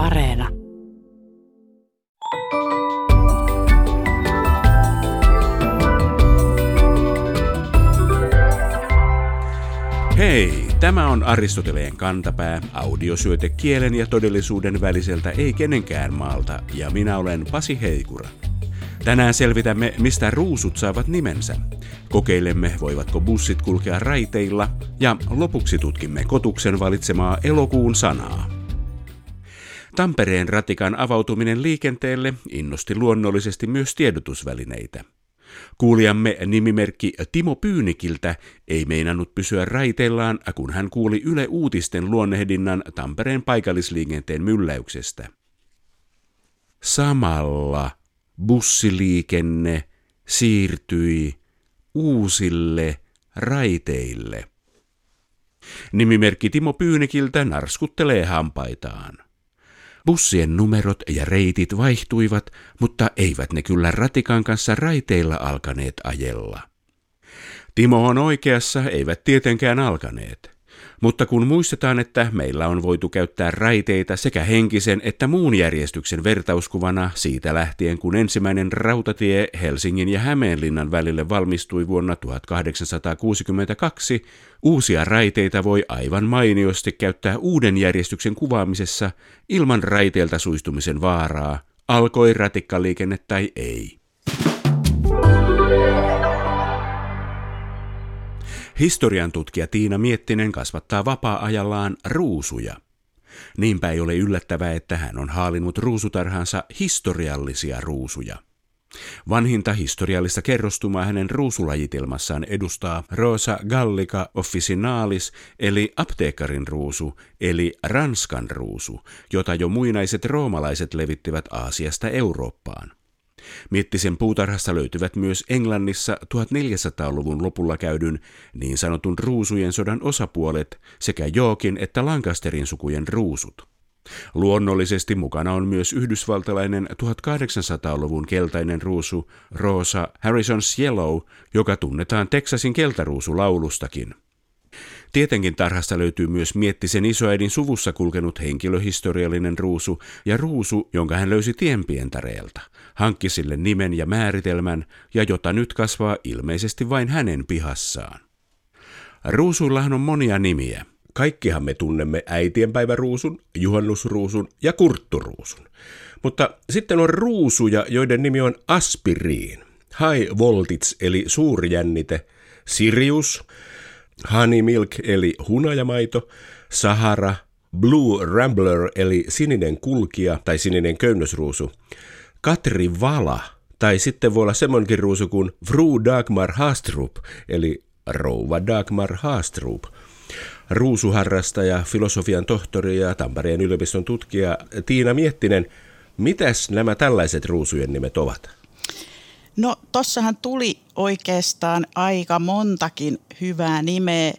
Areena. Hei, tämä on Aristoteleen kantapää, audiosyöte kielen ja todellisuuden väliseltä ei kenenkään maalta, ja minä olen Pasi Heikura. Tänään selvitämme, mistä ruusut saavat nimensä. Kokeilemme, voivatko bussit kulkea raiteilla, ja lopuksi tutkimme kotuksen valitsemaa elokuun sanaa. Tampereen ratikan avautuminen liikenteelle innosti luonnollisesti myös tiedotusvälineitä. Kuulijamme nimimerkki Timo Pyynikiltä ei meinannut pysyä raiteillaan, kun hän kuuli Yle Uutisten luonnehdinnan Tampereen paikallisliikenteen mylläyksestä. Samalla bussiliikenne siirtyi uusille raiteille. Nimimerkki Timo Pyynikiltä narskuttelee hampaitaan. Bussien numerot ja reitit vaihtuivat, mutta eivät ne kyllä ratikan kanssa raiteilla alkaneet ajella. Timo on oikeassa, eivät tietenkään alkaneet. Mutta kun muistetaan, että meillä on voitu käyttää raiteita sekä henkisen että muun järjestyksen vertauskuvana siitä lähtien, kun ensimmäinen rautatie Helsingin ja Hämeenlinnan välille valmistui vuonna 1862, uusia raiteita voi aivan mainiosti käyttää uuden järjestyksen kuvaamisessa ilman raiteilta suistumisen vaaraa, alkoi ratikkaliikenne tai ei. Historian tutkija Tiina Miettinen kasvattaa vapaa-ajallaan ruusuja. Niinpä ei ole yllättävää, että hän on haalinut ruusutarhansa historiallisia ruusuja. Vanhinta historiallista kerrostumaa hänen ruusulajitelmassaan edustaa Rosa gallica officinalis eli apteekkarin ruusu eli Ranskan ruusu, jota jo muinaiset roomalaiset levittivät Aasiasta Eurooppaan. Miettisen puutarhasta löytyvät myös Englannissa 1400-luvun lopulla käydyn niin sanotun ruusujen sodan osapuolet sekä Jookin että Lancasterin sukujen ruusut. Luonnollisesti mukana on myös yhdysvaltalainen 1800-luvun keltainen ruusu Rosa Harrison's Yellow, joka tunnetaan Texasin keltaruusulaulustakin. Tietenkin tarhasta löytyy myös Miettisen isoäidin suvussa kulkenut henkilöhistoriallinen ruusu ja ruusu, jonka hän löysi tienpientareelta. Hankki sille nimen ja määritelmän ja jota nyt kasvaa ilmeisesti vain hänen pihassaan. Ruusuillahan on monia nimiä. Kaikkihan me tunnemme äitienpäiväruusun, juhannusruusun ja kurtturuusun. Mutta sitten on ruusuja, joiden nimi on aspiriin, high voltage eli suurjännite, Sirius, Honey Milk eli hunajamaito, Sahara, Blue Rambler eli sininen kulkija tai sininen köynnösruusu, Katri Vala tai sitten voi olla semmonkin ruusu kuin Fru Dagmar Haastrup eli rouva Dagmar Haastrup. Ruusuharrastaja, filosofian tohtori ja Tampereen yliopiston tutkija Tiina Miettinen, mitäs nämä tällaiset ruusujen nimet ovat? No tossahan tuli oikeastaan aika montakin hyvää nimeä.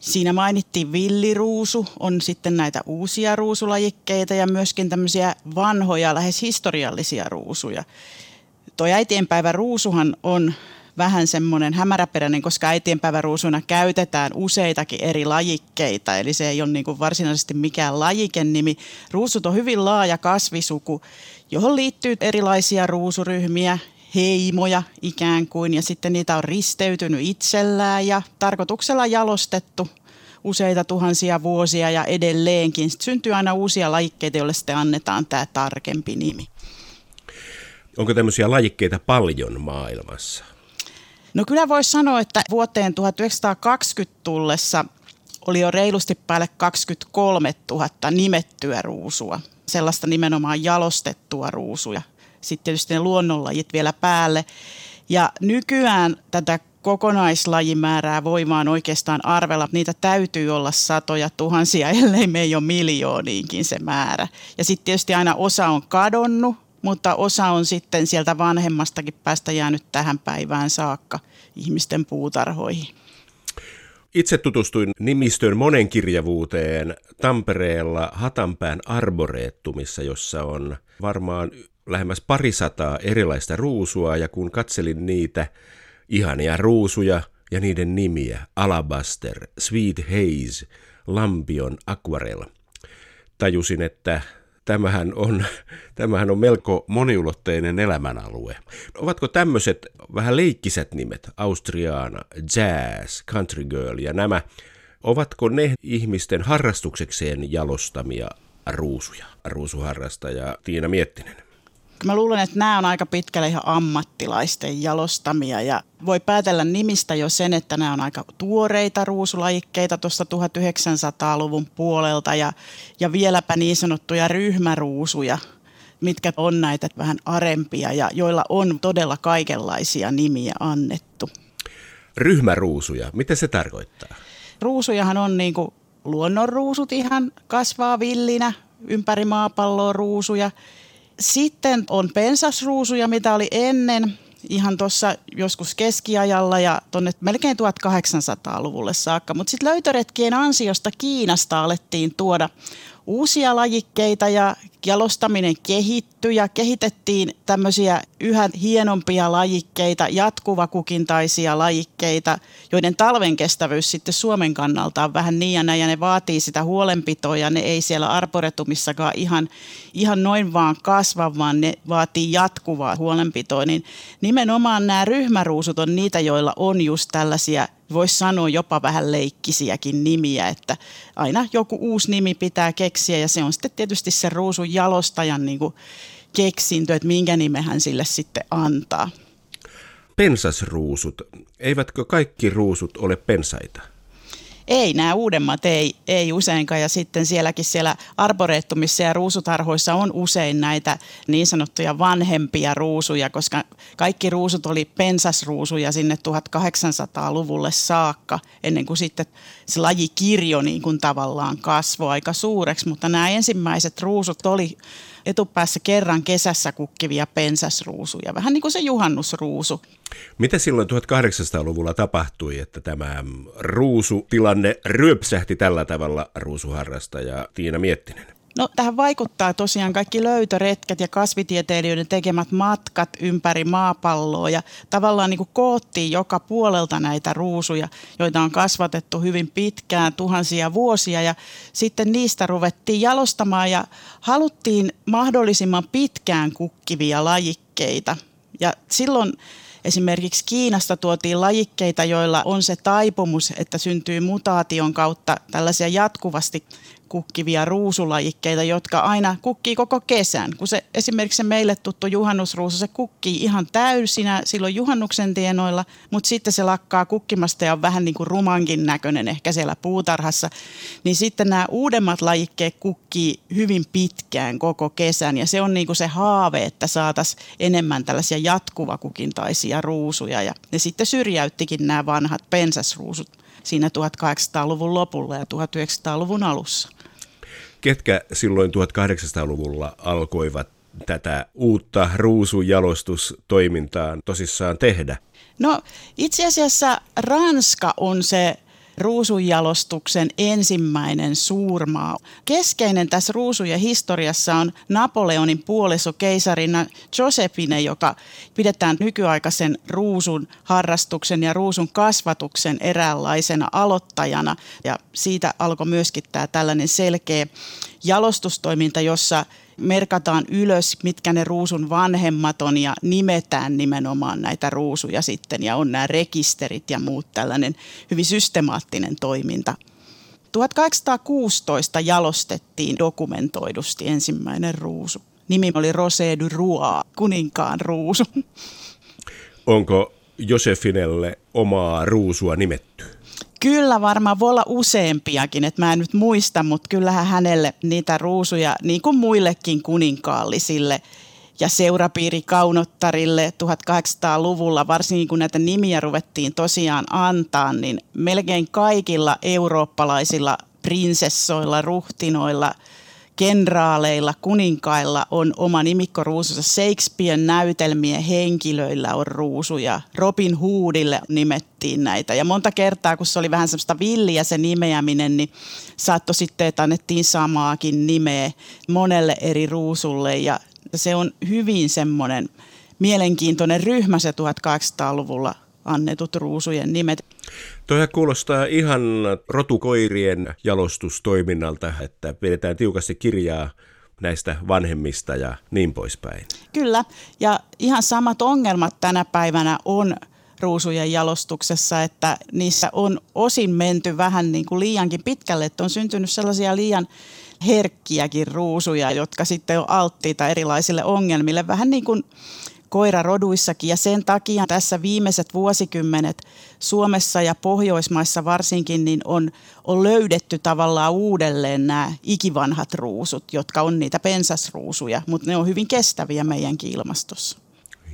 Siinä mainittiin villiruusu, on sitten näitä uusia ruusulajikkeita ja myöskin tämmöisiä vanhoja, lähes historiallisia ruusuja. Tuo äitienpäivä ruusuhan on vähän semmoinen hämäräperäinen, koska äitienpäiväruusuna käytetään useitakin eri lajikkeita, eli se ei ole niin kuin varsinaisesti mikään lajikenimi. Ruusut on hyvin laaja kasvisuku, johon liittyy erilaisia ruusuryhmiä, heimoja ikään kuin ja sitten niitä on risteytynyt itsellään ja tarkoituksella jalostettu useita tuhansia vuosia ja edelleenkin. Sitten syntyy aina uusia lajikkeita, joille sitten annetaan tämä tarkempi nimi. Onko tämmöisiä lajikkeita paljon maailmassa? No kyllä voisi sanoa, että vuoteen 1920 tullessa oli jo reilusti päälle 23 000 nimettyä ruusua. Sellaista nimenomaan jalostettua ruusuja sitten tietysti ne luonnonlajit vielä päälle. Ja nykyään tätä kokonaislajimäärää voi vaan oikeastaan arvella. Niitä täytyy olla satoja tuhansia, ellei me ei ole miljooniinkin se määrä. Ja sitten tietysti aina osa on kadonnut, mutta osa on sitten sieltä vanhemmastakin päästä jäänyt tähän päivään saakka ihmisten puutarhoihin. Itse tutustuin nimistön monenkirjavuuteen Tampereella Hatanpään arboreettumissa, jossa on varmaan lähemmäs parisataa erilaista ruusua ja kun katselin niitä ihania ruusuja ja niiden nimiä, Alabaster, Sweet Haze, Lampion, Aquarel, tajusin, että tämähän on, tämähän on melko moniulotteinen elämänalue. Ovatko tämmöiset vähän leikkiset nimet, Austriana, Jazz, Country Girl ja nämä, ovatko ne ihmisten harrastuksekseen jalostamia ruusuja? Ruusuharrastaja Tiina Miettinen. Mä luulen, että nämä on aika pitkälle ihan ammattilaisten jalostamia ja voi päätellä nimistä jo sen, että nämä on aika tuoreita ruusulajikkeita tuosta 1900-luvun puolelta ja, ja vieläpä niin sanottuja ryhmäruusuja, mitkä on näitä vähän arempia ja joilla on todella kaikenlaisia nimiä annettu. Ryhmäruusuja, mitä se tarkoittaa? Ruusujahan on niin kuin luonnonruusut ihan kasvaa villinä ympäri maapalloa ruusuja – sitten on pensasruusuja, mitä oli ennen, ihan tuossa joskus keskiajalla ja tuonne melkein 1800-luvulle saakka. Mutta sitten löytöretkien ansiosta Kiinasta alettiin tuoda uusia lajikkeita ja jalostaminen kehittyi ja kehitettiin tämmöisiä yhä hienompia lajikkeita, jatkuvakukintaisia lajikkeita, joiden talven kestävyys sitten Suomen kannalta on vähän niin ja näin ja ne vaatii sitä huolenpitoa ja ne ei siellä arboretumissakaan ihan, ihan noin vaan kasva, vaan ne vaatii jatkuvaa huolenpitoa. Niin nimenomaan nämä ryhmäruusut on niitä, joilla on just tällaisia voisi sanoa jopa vähän leikkisiäkin nimiä, että aina joku uusi nimi pitää keksiä ja se on sitten tietysti se ruusun jalostajan niin kuin keksintö, että minkä nimen hän sille sitten antaa. Pensasruusut, eivätkö kaikki ruusut ole pensaita? Ei, nämä uudemmat ei, ei useinkaan. Ja sitten sielläkin siellä arboreettumissa ja ruusutarhoissa on usein näitä niin sanottuja vanhempia ruusuja, koska kaikki ruusut oli pensasruusuja sinne 1800-luvulle saakka, ennen kuin sitten se lajikirjo niin kuin tavallaan kasvoi aika suureksi. Mutta nämä ensimmäiset ruusut oli etupäässä kerran kesässä kukkivia pensasruusuja, vähän niin kuin se juhannusruusu. Mitä silloin 1800-luvulla tapahtui, että tämä ruusutilanne ryöpsähti tällä tavalla ruusuharrastaja Tiina Miettinen? No tähän vaikuttaa tosiaan kaikki löytöretket ja kasvitieteilijöiden tekemät matkat ympäri maapalloa ja tavallaan niin kuin koottiin joka puolelta näitä ruusuja, joita on kasvatettu hyvin pitkään, tuhansia vuosia ja sitten niistä ruvettiin jalostamaan ja haluttiin mahdollisimman pitkään kukkivia lajikkeita. Ja silloin Esimerkiksi Kiinasta tuotiin lajikkeita, joilla on se taipumus, että syntyy mutaation kautta tällaisia jatkuvasti kukkivia ruusulajikkeita, jotka aina kukkii koko kesän. Kun se esimerkiksi se meille tuttu juhannusruusu, se kukkii ihan täysinä silloin juhannuksen tienoilla, mutta sitten se lakkaa kukkimasta ja on vähän niin kuin rumankin näköinen ehkä siellä puutarhassa. Niin sitten nämä uudemmat lajikkeet kukkii hyvin pitkään koko kesän ja se on niin kuin se haave, että saataisiin enemmän tällaisia jatkuvakukintaisia ruusuja ja ne sitten syrjäyttikin nämä vanhat pensasruusut siinä 1800-luvun lopulla ja 1900-luvun alussa ketkä silloin 1800-luvulla alkoivat tätä uutta ruusujalostustoimintaa tosissaan tehdä? No itse asiassa Ranska on se ruusunjalostuksen ensimmäinen suurmaa. Keskeinen tässä ruusujen historiassa on Napoleonin puoliso keisarina Josephine, joka pidetään nykyaikaisen ruusun harrastuksen ja ruusun kasvatuksen eräänlaisena aloittajana. Ja siitä alkoi myöskin tämä tällainen selkeä jalostustoiminta, jossa merkataan ylös, mitkä ne ruusun vanhemmat on ja nimetään nimenomaan näitä ruusuja sitten ja on nämä rekisterit ja muut tällainen hyvin systemaattinen toiminta. 1816 jalostettiin dokumentoidusti ensimmäinen ruusu. Nimi oli Rosé du Roi, kuninkaan ruusu. Onko Josefinelle omaa ruusua nimetty? Kyllä varmaan voi olla useampiakin, että mä en nyt muista, mutta kyllähän hänelle niitä ruusuja, niin kuin muillekin kuninkaallisille ja seurapiirikaunottarille 1800-luvulla, varsinkin kun näitä nimiä ruvettiin tosiaan antaa, niin melkein kaikilla eurooppalaisilla prinsessoilla, ruhtinoilla – kenraaleilla, kuninkailla on oma nimikkoruusunsa. Shakespearen näytelmien henkilöillä on ruusuja. Robin Hoodille nimettiin näitä. Ja monta kertaa, kun se oli vähän semmoista villiä se nimeäminen, niin saattoi sitten, että annettiin samaakin nimeä monelle eri ruusulle. Ja se on hyvin semmoinen mielenkiintoinen ryhmä se 1800-luvulla annetut ruusujen nimet. Toi kuulostaa ihan rotukoirien jalostustoiminnalta, että pidetään tiukasti kirjaa näistä vanhemmista ja niin poispäin. Kyllä, ja ihan samat ongelmat tänä päivänä on ruusujen jalostuksessa, että niissä on osin menty vähän niin kuin liiankin pitkälle, että on syntynyt sellaisia liian herkkiäkin ruusuja, jotka sitten on alttiita erilaisille ongelmille. Vähän niin kuin koiraroduissakin ja sen takia tässä viimeiset vuosikymmenet Suomessa ja Pohjoismaissa varsinkin niin on, on löydetty tavallaan uudelleen nämä ikivanhat ruusut, jotka on niitä pensasruusuja, mutta ne on hyvin kestäviä meidänkin ilmastossa.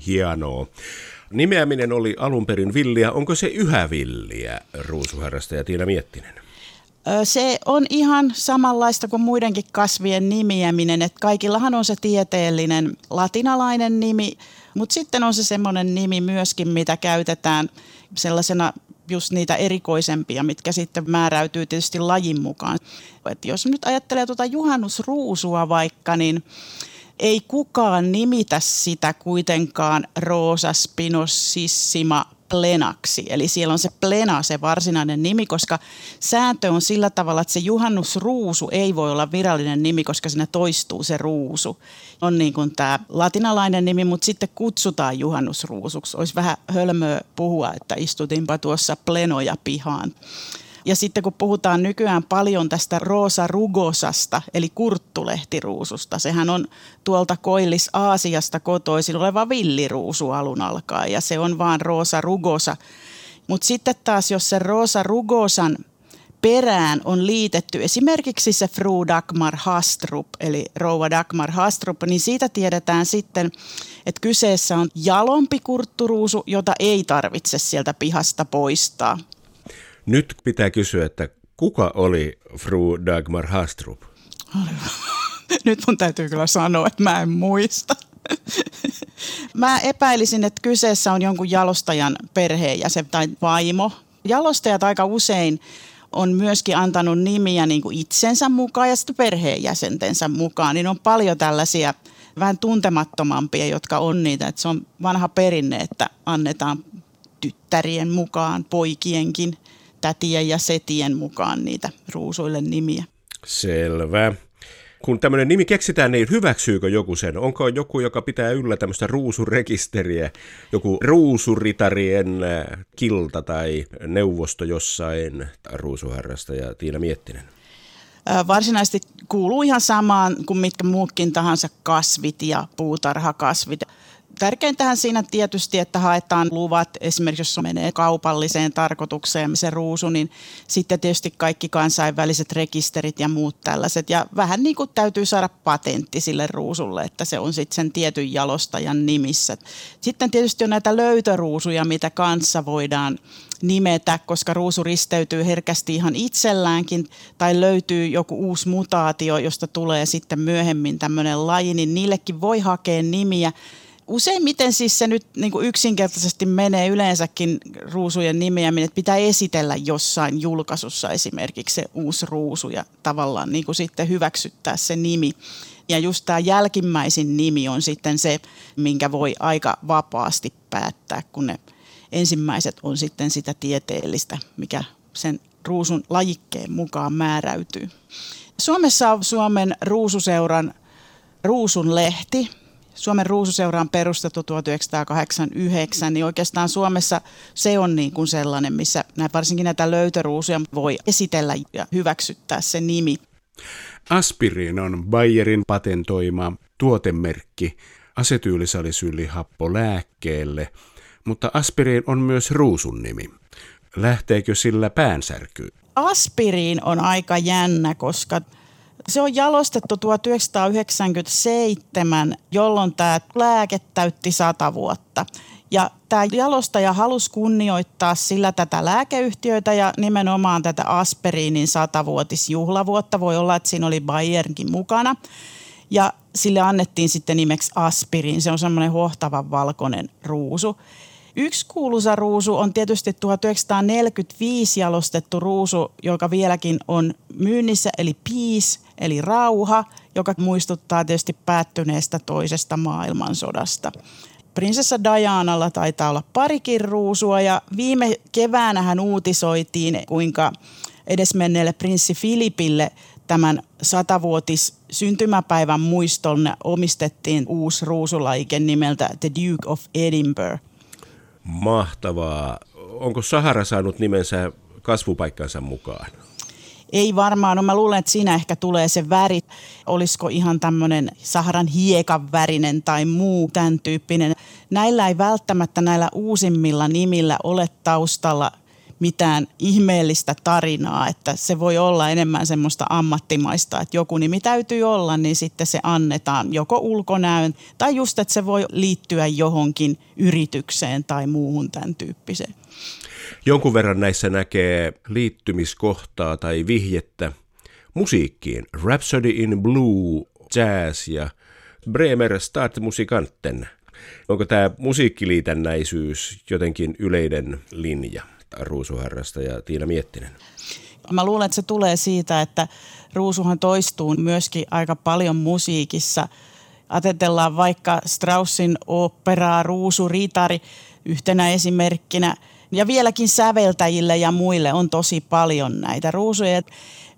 Hienoa. Nimeäminen oli alun perin villiä. Onko se yhä villiä, ruusuharrastaja Tiina Miettinen? Se on ihan samanlaista kuin muidenkin kasvien nimiäminen, että kaikillahan on se tieteellinen latinalainen nimi, mutta sitten on se semmoinen nimi myöskin, mitä käytetään sellaisena just niitä erikoisempia, mitkä sitten määräytyy tietysti lajin mukaan. Et jos nyt ajattelee tuota juhannusruusua vaikka, niin ei kukaan nimitä sitä kuitenkaan Rosa spinossissima plenaksi. Eli siellä on se plena, se varsinainen nimi, koska sääntö on sillä tavalla, että se juhannusruusu ei voi olla virallinen nimi, koska siinä toistuu se ruusu. On niin kuin tämä latinalainen nimi, mutta sitten kutsutaan juhannusruusuksi. Olisi vähän hölmöä puhua, että istutinpa tuossa plenoja pihaan. Ja sitten kun puhutaan nykyään paljon tästä Rosa rugosasta, eli kurttulehtiruususta, sehän on tuolta Koillis-Aasiasta kotoisin oleva villiruusu alun alkaen, ja se on vaan Rosa rugosa. Mutta sitten taas, jos se Rosa rugosan perään on liitetty esimerkiksi se Fru Dagmar Hastrup, eli rouva Dagmar Hastrup, niin siitä tiedetään sitten, että kyseessä on jalompi kurtturuusu, jota ei tarvitse sieltä pihasta poistaa. Nyt pitää kysyä, että kuka oli Fru Dagmar Hastrup? Nyt mun täytyy kyllä sanoa, että mä en muista. Mä epäilisin, että kyseessä on jonkun jalostajan perheenjäsen tai vaimo. Jalostajat aika usein on myöskin antanut nimiä niin kuin itsensä mukaan ja sitten perheenjäsentensä mukaan. Niin on paljon tällaisia vähän tuntemattomampia, jotka on niitä. Että se on vanha perinne, että annetaan tyttärien mukaan, poikienkin tätien ja setien mukaan niitä ruusuille nimiä. Selvä. Kun tämmöinen nimi keksitään, niin hyväksyykö joku sen? Onko joku, joka pitää yllä tämmöistä ruusurekisteriä, joku ruusuritarien äh, kilta tai neuvosto jossain, ruusuharrastaja Tiina Miettinen? Varsinaisesti kuuluu ihan samaan kuin mitkä muutkin tahansa kasvit ja puutarhakasvit. Tärkeintähän siinä tietysti, että haetaan luvat, esimerkiksi jos menee kaupalliseen tarkoitukseen se ruusu, niin sitten tietysti kaikki kansainväliset rekisterit ja muut tällaiset. Ja vähän niin kuin täytyy saada patentti sille ruusulle, että se on sitten sen tietyn jalostajan nimissä. Sitten tietysti on näitä löytöruusuja, mitä kanssa voidaan nimetä, koska ruusu risteytyy herkästi ihan itselläänkin tai löytyy joku uusi mutaatio, josta tulee sitten myöhemmin tämmöinen laji, niin niillekin voi hakea nimiä. Useimmiten siis se nyt niin kuin yksinkertaisesti menee yleensäkin ruusujen nimeäminen, että pitää esitellä jossain julkaisussa esimerkiksi se uusi ruusu ja tavallaan niin kuin sitten hyväksyttää se nimi. Ja just tämä jälkimmäisin nimi on sitten se, minkä voi aika vapaasti päättää, kun ne ensimmäiset on sitten sitä tieteellistä, mikä sen ruusun lajikkeen mukaan määräytyy. Suomessa on Suomen ruususeuran ruusun lehti, Suomen ruususeura on perustettu 1989, niin oikeastaan Suomessa se on niin kuin sellainen, missä varsinkin näitä löytöruusuja voi esitellä ja hyväksyttää se nimi. Aspirin on Bayerin patentoima tuotemerkki asetyylisalicylihappo lääkkeelle, mutta aspiriin on myös ruusun nimi. Lähteekö sillä päänsärky? Aspiriin on aika jännä, koska se on jalostettu 1997, jolloin tämä lääke täytti 100 vuotta. Ja tämä jalostaja halusi kunnioittaa sillä tätä lääkeyhtiöitä ja nimenomaan tätä Aspiriinin satavuotisjuhlavuotta. Voi olla, että siinä oli Bayernkin mukana. Ja sille annettiin sitten nimeksi Aspirin. Se on semmoinen hohtavan valkoinen ruusu. Yksi kuuluisa ruusu on tietysti 1945 jalostettu ruusu, joka vieläkin on myynnissä, eli Peace, eli rauha, joka muistuttaa tietysti päättyneestä toisesta maailmansodasta. Prinsessa Dianalla taitaa olla parikin ruusua ja viime keväänä hän uutisoitiin, kuinka edesmenneelle prinssi Filipille tämän satavuotis syntymäpäivän muiston omistettiin uusi ruusulaike nimeltä The Duke of Edinburgh. Mahtavaa. Onko Sahara saanut nimensä kasvupaikkansa mukaan? Ei varmaan, no mä luulen, että siinä ehkä tulee se väri. Olisiko ihan tämmöinen Saharan hiekan värinen tai muu tämän tyyppinen. Näillä ei välttämättä näillä uusimmilla nimillä ole taustalla mitään ihmeellistä tarinaa, että se voi olla enemmän semmoista ammattimaista, että joku nimi täytyy olla, niin sitten se annetaan joko ulkonäön tai just, että se voi liittyä johonkin yritykseen tai muuhun tämän tyyppiseen. Jonkun verran näissä näkee liittymiskohtaa tai vihjettä musiikkiin. Rhapsody in Blue, jazz ja Bremer Stadtmusikanten. Onko tämä musiikkiliitännäisyys jotenkin yleinen linja? Ruusuharrasta ja Tiina Miettinen. Mä luulen, että se tulee siitä, että ruusuhan toistuu myöskin aika paljon musiikissa. Atetellaan vaikka Straussin operaa Ruusu Ritari yhtenä esimerkkinä. Ja vieläkin säveltäjille ja muille on tosi paljon näitä ruusuja.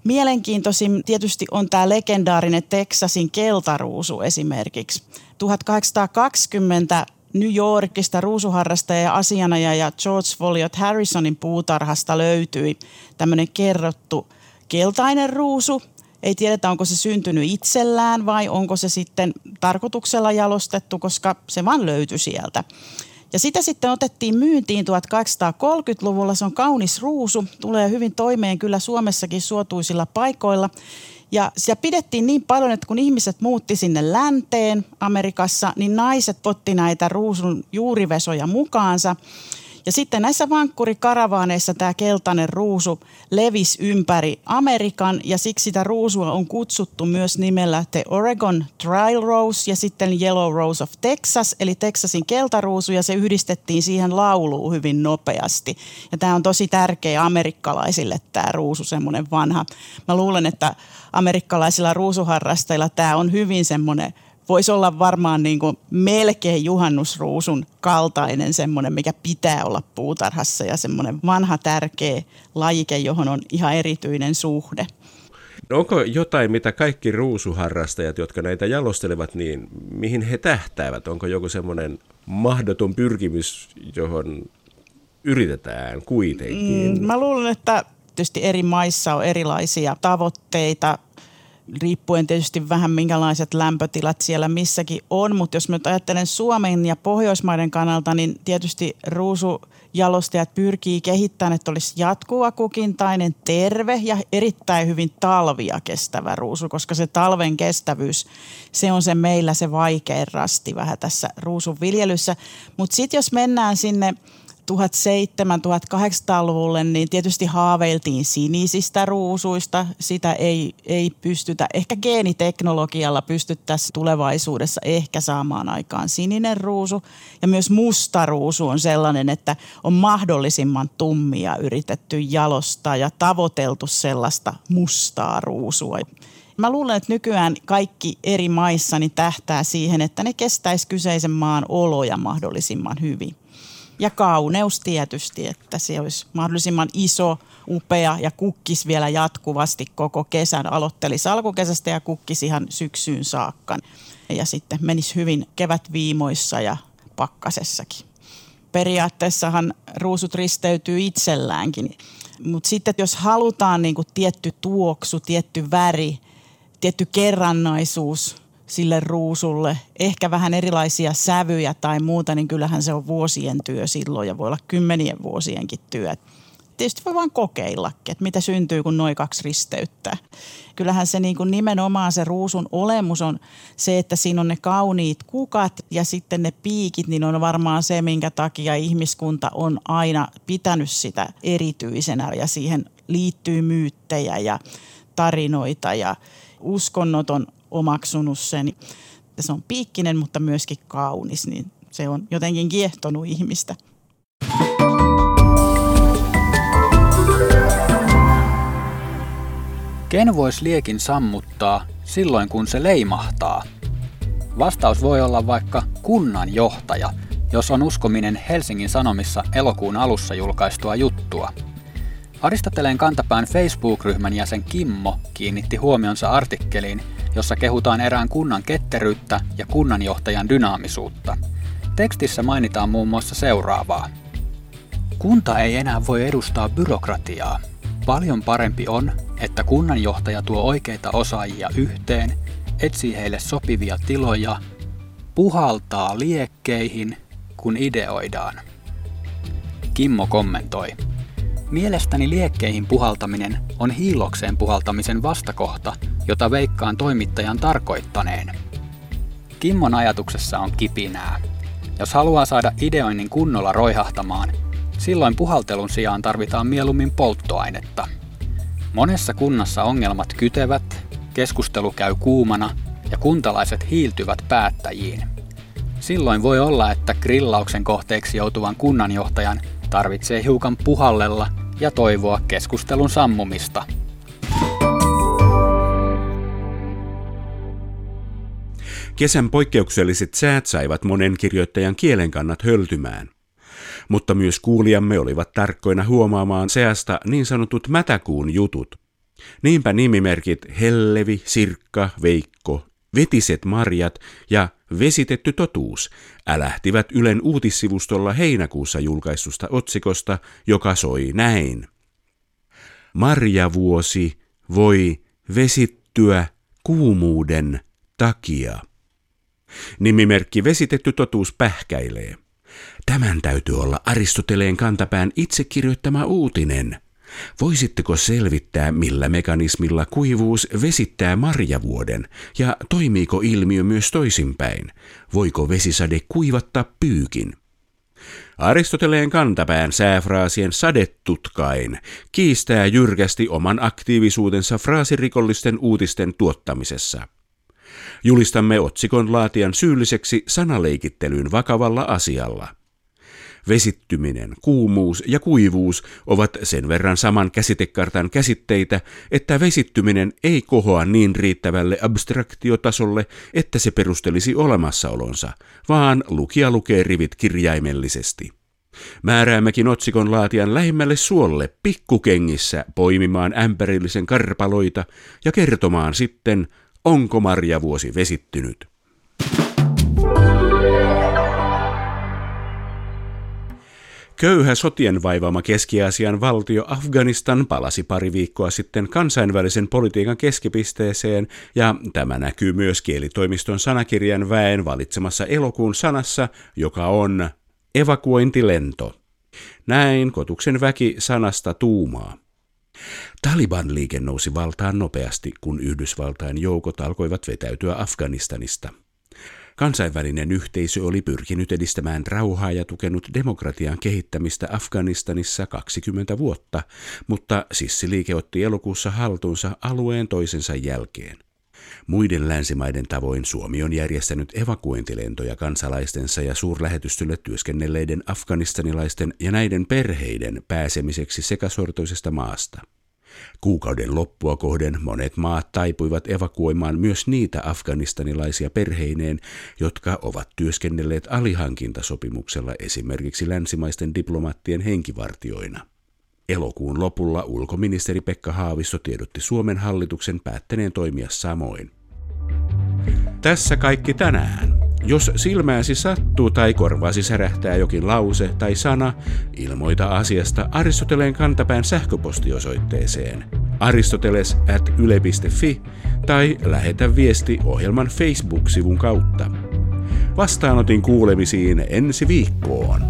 Mielenkiintoisin tietysti on tämä legendaarinen Texasin keltaruusu esimerkiksi. 1820 New Yorkista ruusuharrastaja ja asianajaja George Folliot Harrisonin puutarhasta löytyi tämmöinen kerrottu keltainen ruusu. Ei tiedetä, onko se syntynyt itsellään vai onko se sitten tarkoituksella jalostettu, koska se vaan löytyi sieltä. Ja sitä sitten otettiin myyntiin 1830-luvulla. Se on kaunis ruusu, tulee hyvin toimeen kyllä Suomessakin suotuisilla paikoilla. Ja sitä pidettiin niin paljon, että kun ihmiset muutti sinne länteen Amerikassa, niin naiset potti näitä ruusun juurivesoja mukaansa. Ja sitten näissä vankkurikaravaaneissa tämä keltainen ruusu levisi ympäri Amerikan ja siksi sitä ruusua on kutsuttu myös nimellä The Oregon Trial Rose ja sitten Yellow Rose of Texas, eli Texasin keltaruusu ja se yhdistettiin siihen lauluun hyvin nopeasti. Ja tämä on tosi tärkeä amerikkalaisille tämä ruusu, semmoinen vanha. Mä luulen, että amerikkalaisilla ruusuharrastajilla tämä on hyvin semmoinen voisi olla varmaan niin kuin melkein juhannusruusun kaltainen semmoinen, mikä pitää olla puutarhassa ja semmoinen vanha tärkeä lajike, johon on ihan erityinen suhde. No onko jotain, mitä kaikki ruusuharrastajat, jotka näitä jalostelevat, niin mihin he tähtäävät? Onko joku semmoinen mahdoton pyrkimys, johon yritetään kuitenkin? Mm, mä luulen, että tietysti eri maissa on erilaisia tavoitteita riippuen tietysti vähän minkälaiset lämpötilat siellä missäkin on, mutta jos mä nyt ajattelen Suomen ja Pohjoismaiden kannalta, niin tietysti ruusujalostajat pyrkii kehittämään, että olisi jatkuva kukintainen, terve ja erittäin hyvin talvia kestävä ruusu, koska se talven kestävyys, se on se meillä se vaikein rasti vähän tässä ruusun viljelyssä. Mutta sitten jos mennään sinne 1700-1800-luvulle, niin tietysti haaveiltiin sinisistä ruusuista. Sitä ei, ei pystytä, ehkä geeniteknologialla pystyttäisiin tulevaisuudessa ehkä saamaan aikaan sininen ruusu. Ja myös musta ruusu on sellainen, että on mahdollisimman tummia yritetty jalostaa ja tavoiteltu sellaista mustaa ruusua. Mä luulen, että nykyään kaikki eri maissa niin tähtää siihen, että ne kestäisi kyseisen maan oloja mahdollisimman hyvin. Ja kauneus tietysti, että se olisi mahdollisimman iso, upea ja kukkis vielä jatkuvasti koko kesän. Aloittelisi alkukesästä ja kukkisi ihan syksyyn saakka. Ja sitten menisi hyvin kevätviimoissa ja pakkasessakin. Periaatteessahan ruusut risteytyy itselläänkin. Mutta sitten jos halutaan niinku tietty tuoksu, tietty väri, tietty kerrannaisuus – sille ruusulle, ehkä vähän erilaisia sävyjä tai muuta, niin kyllähän se on vuosien työ silloin ja voi olla kymmenien vuosienkin työ. Tietysti voi vaan kokeillakin, että mitä syntyy, kun noin kaksi risteyttää. Kyllähän se niin kuin nimenomaan se ruusun olemus on se, että siinä on ne kauniit kukat ja sitten ne piikit, niin on varmaan se, minkä takia ihmiskunta on aina pitänyt sitä erityisenä ja siihen liittyy myyttejä ja tarinoita ja uskonnot on omaksunut sen. Se on piikkinen, mutta myöskin kaunis, niin se on jotenkin kiehtonut ihmistä. Ken voisi liekin sammuttaa silloin, kun se leimahtaa? Vastaus voi olla vaikka kunnanjohtaja, jos on uskominen Helsingin Sanomissa elokuun alussa julkaistua juttua. Aristoteleen kantapään Facebook-ryhmän jäsen Kimmo kiinnitti huomionsa artikkeliin, jossa kehutaan erään kunnan ketteryyttä ja kunnanjohtajan dynaamisuutta. Tekstissä mainitaan muun muassa seuraavaa. Kunta ei enää voi edustaa byrokratiaa. Paljon parempi on, että kunnanjohtaja tuo oikeita osaajia yhteen, etsii heille sopivia tiloja, puhaltaa liekkeihin, kun ideoidaan. Kimmo kommentoi. Mielestäni liekkeihin puhaltaminen on hiilokseen puhaltamisen vastakohta, jota veikkaan toimittajan tarkoittaneen. Kimmon ajatuksessa on kipinää. Jos haluaa saada ideoinnin kunnolla roihahtamaan, silloin puhaltelun sijaan tarvitaan mieluummin polttoainetta. Monessa kunnassa ongelmat kytevät, keskustelu käy kuumana ja kuntalaiset hiiltyvät päättäjiin. Silloin voi olla, että grillauksen kohteeksi joutuvan kunnanjohtajan tarvitsee hiukan puhallella ja toivoa keskustelun sammumista. Kesän poikkeukselliset säät saivat monen kirjoittajan kielen kannat höltymään. Mutta myös kuulijamme olivat tarkkoina huomaamaan seasta niin sanotut mätäkuun jutut. Niinpä nimimerkit Hellevi, Sirkka, Veikko, Vetiset marjat ja Vesitetty totuus älähtivät Ylen uutissivustolla heinäkuussa julkaistusta otsikosta, joka soi näin. Marjavuosi voi vesittyä kuumuuden takia. Nimimerkki Vesitetty totuus pähkäilee. Tämän täytyy olla Aristoteleen kantapään itse kirjoittama uutinen. Voisitteko selvittää, millä mekanismilla kuivuus vesittää marjavuoden ja toimiiko ilmiö myös toisinpäin? Voiko vesisade kuivattaa pyykin? Aristoteleen kantapään sääfraasien sadetutkain kiistää jyrkästi oman aktiivisuutensa fraasirikollisten uutisten tuottamisessa. Julistamme otsikon laatian syylliseksi sanaleikittelyn vakavalla asialla – Vesittyminen, kuumuus ja kuivuus ovat sen verran saman käsitekartan käsitteitä, että vesittyminen ei kohoa niin riittävälle abstraktiotasolle, että se perustelisi olemassaolonsa, vaan lukija lukee rivit kirjaimellisesti. Määräämmekin otsikon laatian lähimmälle suolle pikkukengissä poimimaan ämpärillisen karpaloita ja kertomaan sitten, onko marjavuosi vesittynyt. Köyhä sotien vaivaama Keski-Aasian valtio Afganistan palasi pari viikkoa sitten kansainvälisen politiikan keskipisteeseen, ja tämä näkyy myös kielitoimiston sanakirjan väen valitsemassa elokuun sanassa, joka on evakuointilento. Näin kotuksen väki sanasta tuumaa. Taliban-liike nousi valtaan nopeasti, kun Yhdysvaltain joukot alkoivat vetäytyä Afganistanista – Kansainvälinen yhteisö oli pyrkinyt edistämään rauhaa ja tukenut demokratian kehittämistä Afganistanissa 20 vuotta, mutta sissiliike otti elokuussa haltuunsa alueen toisensa jälkeen. Muiden länsimaiden tavoin Suomi on järjestänyt evakuointilentoja kansalaistensa ja suurlähetystölle työskennelleiden afganistanilaisten ja näiden perheiden pääsemiseksi sekasortoisesta maasta. Kuukauden loppua kohden monet maat taipuivat evakuoimaan myös niitä afganistanilaisia perheineen, jotka ovat työskennelleet alihankintasopimuksella esimerkiksi länsimaisten diplomaattien henkivartioina. Elokuun lopulla ulkoministeri Pekka Haavisto tiedotti Suomen hallituksen päättäneen toimia samoin. Tässä kaikki tänään. Jos silmääsi sattuu tai korvaasi särähtää jokin lause tai sana, ilmoita asiasta Aristoteleen kantapään sähköpostiosoitteeseen aristoteles at yle.fi tai lähetä viesti ohjelman Facebook-sivun kautta. Vastaanotin kuulemisiin ensi viikkoon.